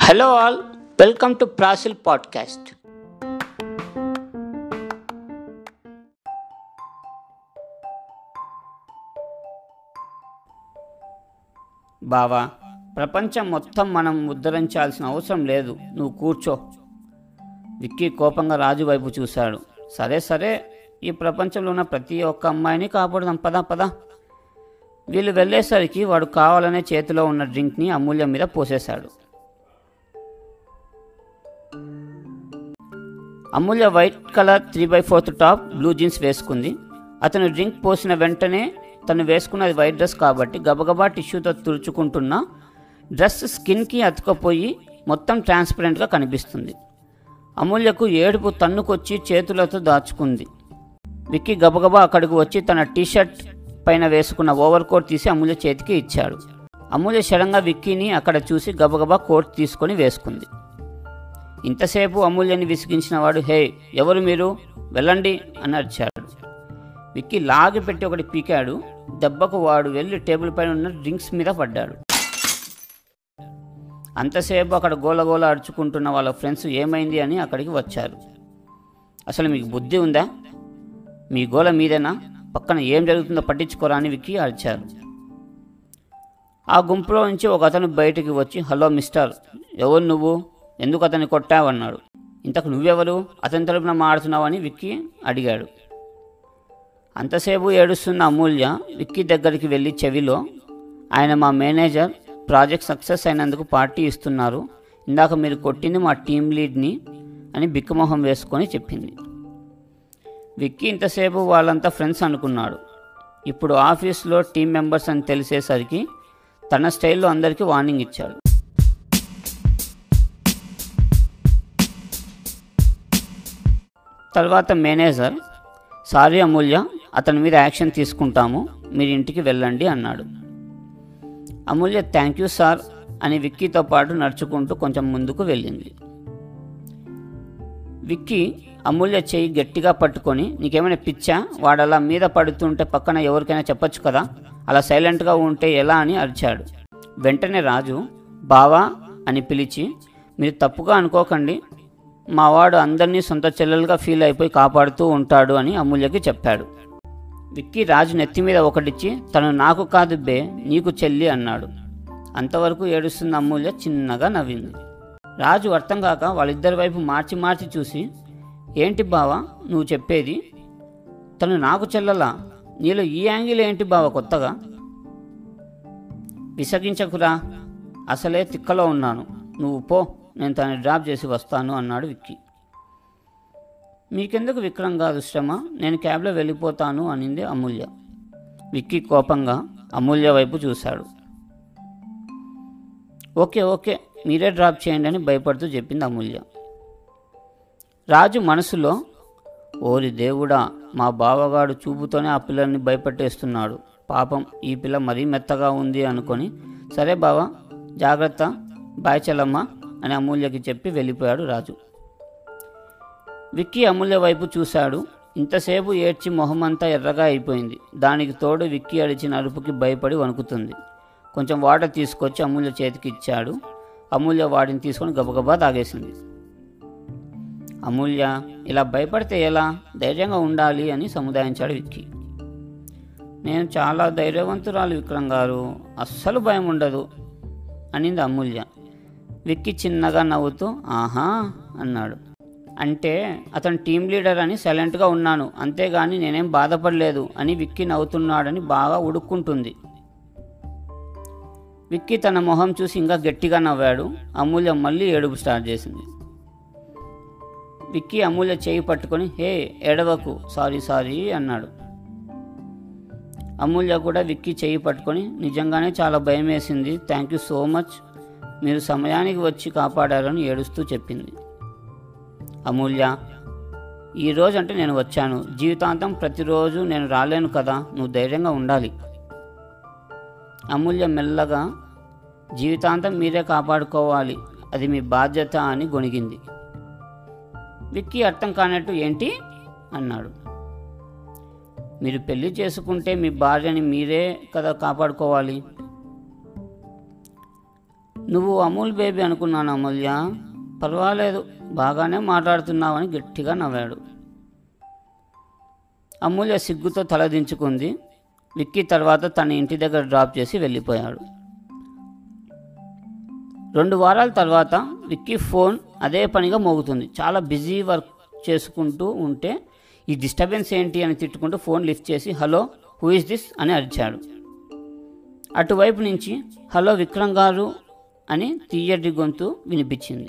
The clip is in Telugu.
హలో ఆల్ వెల్కమ్ టు ప్రాసిల్ పాడ్కాస్ట్ బావా ప్రపంచం మొత్తం మనం ఉద్ధరించాల్సిన అవసరం లేదు. నువ్వు కూర్చో. విక్కీ కోపంగా రాజు వైపు చూశాడు. సరే సరే ఈ ప్రపంచంలో ఉన్న ప్రతి ఒక్క అమ్మాయిని కాపాడుదాం. పదా పదా. వీళ్ళు వెళ్ళేసరికి వాడు కావాలనే చేతిలో ఉన్న డ్రింక్ని అమూల్యం మీద పోసేశాడు. Amulya white colour three by fourth top blue jeans వేసుకుంది. అతను డ్రింక్ పోసిన వెంటనే తను వేసుకున్నది వైట్ డ్రెస్ కాబట్టి గబగబా టిష్యూతో తుడుచుకుంటున్న డ్రెస్ స్కిన్కి అతుకపోయి మొత్తం ట్రాన్స్పరెంట్గా కనిపిస్తుంది. అమూల్యకు ఏడుపు తన్నుకొచ్చి చేతులతో దాచుకుంది. విక్కీ గబగబా అక్కడికి వచ్చి తన టీషర్ట్ పైన వేసుకున్న ఓవర్ కోట్ తీసి అమూల్య చేతికి ఇచ్చాడు. అమూల్య సడన్గా విక్కీని అక్కడ చూసి గబగబా కోట్ తీసుకొని వేసుకుంది. ఇంతసేపు అమూల్యని విసిగించిన వాడు హే ఎవరు మీరు? వెళ్ళండి అని అరిచాడు. విక్కీ లాగి పెట్టి ఒకటి పీకాడు. దెబ్బకు వాడు వెళ్ళి టేబుల్ పైన ఉన్న డ్రింక్స్ మీద పడ్డాడు. అంతసేపు అక్కడ గోలగోల అరుచుకుంటున్న వాళ్ళ ఫ్రెండ్స్ ఏమైంది అని అక్కడికి వచ్చారు. అసలు మీకు బుద్ధి ఉందా? మీ గోల మీదేనా? పక్కన ఏం జరుగుతుందో పట్టించుకోరా అని విక్కి అరిచారు. ఆ గుంపులో నుంచి ఒక అతను బయటికి వచ్చి హలో మిస్టర్ ఎవరు నువ్వు? ఎందుకు అతన్ని కొట్టావన్నాడు ఇంతకు నువ్వెవరు? అతని తరపున మాడుతున్నావని విక్కీ అడిగాడు. అంతసేపు ఏడుస్తున్న అమూల్య విక్కీ దగ్గరికి వెళ్ళి చెవిలో ఆయన మా మేనేజర్ ప్రాజెక్ట్ సక్సెస్ అయినందుకు పార్టీ ఇస్తున్నారు. ఇందాక మీరు కొట్టింది మా టీం లీడ్ని అని బిక్కమొహం వేసుకొని చెప్పింది. విక్కీ ఇంతసేపు వాళ్ళంతా ఫ్రెండ్స్ అనుకున్నాడు. ఇప్పుడు ఆఫీస్లో టీం మెంబర్స్ అని తెలిసేసరికి తన స్టైల్లో అందరికీ వార్నింగ్ ఇచ్చాడు. తర్వాత మేనేజర్ సారీ అమూల్య అతని మీద యాక్షన్ తీసుకుంటాము మీరు ఇంటికి వెళ్ళండి అన్నాడు. అమూల్య థ్యాంక్ యూ సార్ అని విక్కీతో పాటు నడుచుకుంటూ కొంచెం ముందుకు వెళ్ళింది. విక్కీ అమూల్య చేయి గట్టిగా పట్టుకొని నీకేమైనా పిచ్చా? వాడు అలా మీద పడుతుంటే పక్కన ఎవరికైనా చెప్పొచ్చు కదా? అలా సైలెంట్గా ఉంటే ఎలా అని అరిచాడు. వెంటనే రాజు బావా అని పిలిచి మీరు తప్పుగా అనుకోకండి. మావాడు అందరినీ సొంత చెల్లెలుగా ఫీల్ అయిపోయి కాపాడుతూ ఉంటాడు అని అమూల్యకి చెప్పాడు. విక్కీ రాజు నెత్తి మీద ఒకటిచ్చి తను నాకు కాదు బే నీకు చెల్లి అన్నాడు. అంతవరకు ఏడుస్తున్న అమూల్య చిన్నగా నవ్వింది. రాజు అర్థం కాక వాళ్ళిద్దరి వైపు మార్చి మార్చి చూసి ఏంటి బావా నువ్వు చెప్పేది? తను నాకు చెల్లలా? నీలో ఈ యాంగిల్ ఏంటి బావ కొత్తగా? విసగించకురా. అసలే తిక్కలో ఉన్నాను. నువ్వు పో నేను తనని డ్రాప్ చేసి వస్తాను అన్నాడు విక్కీ. మీకెందుకు విక్రమ్ కాదు శ్రమ? నేను క్యాబ్లో వెళ్ళిపోతాను అనింది అమూల్య. విక్కీ కోపంగా అమూల్య వైపు చూశాడు. ఓకే ఓకే మీరే డ్రాప్ చేయండి అని భయపడుతూ చెప్పింది అమూల్య. రాజు మనసులో ఓరి దేవుడా మా బావగాడు చూపుతోనే ఆ పిల్లల్ని భయపెట్టేస్తున్నాడు. పాపం ఈ పిల్ల మరీ మెత్తగా ఉంది అనుకొని సరే బావా జాగ్రత్త బాయచలమ్మ అని అమూల్యకి చెప్పి వెళ్ళిపోయాడు రాజు. విక్కీ అమూల్య వైపు చూశాడు. ఇంతసేపు ఏడ్చి మొహమంతా ఎర్రగా అయిపోయింది. దానికి తోడు విక్కీ అడిచిన అరుపుకి భయపడి వణుకుతుంది. కొంచెం వాటర్ తీసుకొచ్చి అమూల్య చేతికి ఇచ్చాడు. అమూల్య వాటిని తీసుకొని గబగబా తాగేసింది. అమూల్య ఇలా భయపడితే ఎలా? ధైర్యంగా ఉండాలి అని సముదాయించాడు విక్కీ. నేను చాలా ధైర్యవంతురాలు విక్రమ్ గారు అస్సలు భయం ఉండదు అనింది అమూల్య. విక్కీ చిన్నగా నవ్వుతూ ఆహా అన్నాడు. అంటే అతను టీం లీడర్ అని సైలెంట్గా ఉన్నాను అంతేగాని నేనేం బాధపడలేదు అని విక్కీ నవ్వుతున్నాడని బాగా ఉడుక్కుంటుంది. విక్కీ తన మొహం చూసి ఇంకా గట్టిగా నవ్వాడు. అమూల్య మళ్ళీ ఏడుపు స్టార్ట్ చేసింది. విక్కీ అమూల్య చేయి పట్టుకొని హే ఎడవకు సారీ సారీ అన్నాడు. అమూల్య కూడా విక్కీ చేయి పట్టుకొని నిజంగానే చాలా భయం వేసింది థ్యాంక్ యూ సో మచ్ మీరు సమయానికి వచ్చి కాపాడారని ఏడుస్తూ చెప్పింది. అమూల్య ఈరోజు అంటే నేను వచ్చాను. జీవితాంతం ప్రతిరోజు నేను రాలేను కదా నువ్వు ధైర్యంగా ఉండాలి. అమూల్య మెల్లగా జీవితాంతం మీరే కాపాడుకోవాలి. అది మీ బాధ్యత అని గొణిగింది. విక్కీ అర్థం కానట్టు ఏంటి? అన్నాడు. మీరు పెళ్ళి చేసుకుంటే మీ భార్యని మీరే కదా కాపాడుకోవాలి. నువ్వు అమూల్ బేబీ అనుకున్నాను అమూల్య. పర్వాలేదు బాగానే మాట్లాడుతున్నావని గట్టిగా నవ్వాడు. అమూల్య సిగ్గుతో తలదించుకుంది విక్కీ తర్వాత తన ఇంటి దగ్గర డ్రాప్ చేసి వెళ్ళిపోయాడు. రెండు వారాల తర్వాత విక్కీ ఫోన్ అదే పనిగా మోగుతుంది. చాలా బిజీ వర్క్ చేసుకుంటూ ఉంటే ఈ డిస్టర్బెన్స్ ఏంటి అని తిట్టుకుంటూ ఫోన్ లిఫ్ట్ చేసి హలో హూ ఇస్ దిస్? అని అరిచాడు. అటువైపు నుంచి హలో విక్రమ్ గారు అని తీయటి గొంతు వినిపించింది.